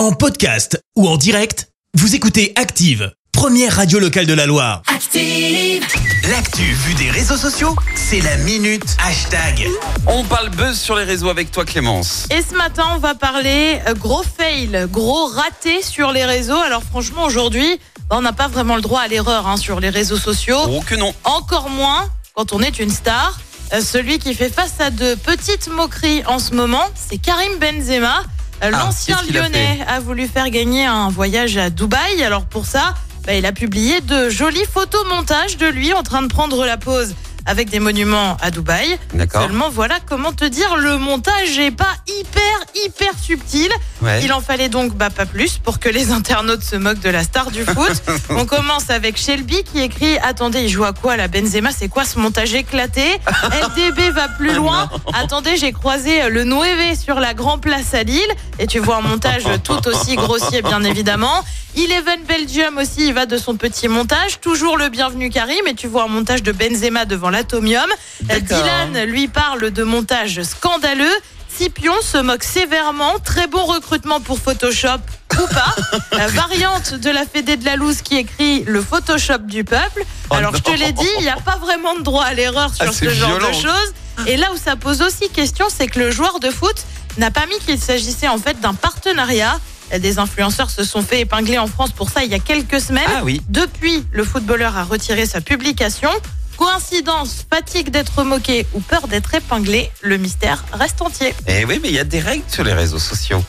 En podcast ou en direct, vous écoutez Active, première radio locale de la Loire. Active. L'actu vue des réseaux sociaux, c'est la minute hashtag. On parle buzz sur les réseaux avec toi Clémence. Et ce matin, on va parler euh, gros fail, gros raté sur les réseaux. Alors franchement, aujourd'hui, bah, on n'a pas vraiment le droit à l'erreur hein, sur les réseaux sociaux. Oh que non. Encore moins quand on est une star. Euh, celui qui fait face à de petites moqueries en ce moment, c'est Karim Benzema. Ah, L'ancien a Lyonnais a, voulu faire gagner un voyage à Dubaï. Alors pour ça, bah, il a publié de jolis photomontages de lui en train de prendre la pause avec des monuments à Dubaï. D'accord. Seulement voilà comment te dire, le montage est pas hyper hyper subtil. Ouais. Il en fallait donc bah, pas plus pour que les internautes se moquent de la star du foot. On commence avec Shelby qui écrit Attendez, il joue à quoi la Benzema? C'est quoi ce montage éclaté? LDB va plus loin. Attendez, j'ai croisé le Nueve sur la Grand Place à Lille. Et tu vois un montage tout aussi grossier, bien évidemment. Eleven Belgium aussi, il va de son petit montage. Toujours le bienvenu Karim. Et tu vois un montage de Benzema devant l'Atomium. Dylan lui parle de montage scandaleux. Scipion se moque sévèrement. Très bon recrutement pour Photoshop ou pas. La variante de la Fédé de la Louse qui écrit le Photoshop du peuple. Oh Alors je te l'ai dit, il n'y a pas vraiment de droit à l'erreur sur Ah, ce genre violent. de choses. Et là où ça pose aussi question, c'est que le joueur de foot n'a pas mis qu'il s'agissait en fait d'un partenariat. Des influenceurs se sont fait épingler en France pour ça il y a quelques semaines. Ah oui. Depuis, le footballeur a retiré sa publication. Coïncidence, fatigue d'être moqué ou peur d'être épinglé, le mystère reste entier. Eh oui, mais il y a des règles sur les réseaux sociaux.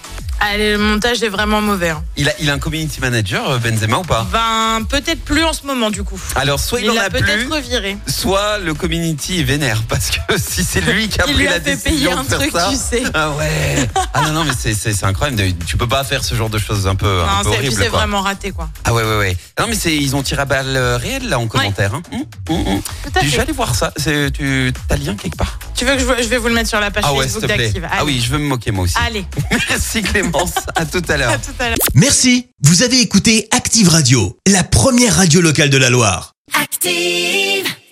Allez, le montage est vraiment mauvais. hein. Il a, il a un community manager, euh, Benzema, ou pas? Ben, peut-être plus en ce moment du coup. Alors, soit il, il en l'a plus, peut-être reviré. soit le community est vénère. Parce que si c'est lui qui a Il pris lui a la fait décision payer un de faire truc, ça. tu sais. Ah ouais. Ah non, non, mais c'est- c'est c'est incroyable. Tu peux pas faire ce genre de choses un peu, un Non, peu c'est- puis horribles. c'est quoi. vraiment raté quoi. Ah ouais, ouais, ouais. Non, mais c'est ils ont tiré à balle euh, réelle là en commentaire. Hein. Hum, hum, hum. Tout à Je vais fait. aller voir ça. C'est- Tu as le lien quelque part? Tu veux que je, je vais vous le mettre sur la page Ah ouais, s'il Facebook te plaît. d'Active. Ah Allez. oui, je veux me moquer moi aussi. Allez, Merci Clémence. À tout à l'heure. à tout à l'heure. Merci, vous avez écouté Active Radio, la première radio locale de la Loire. Active.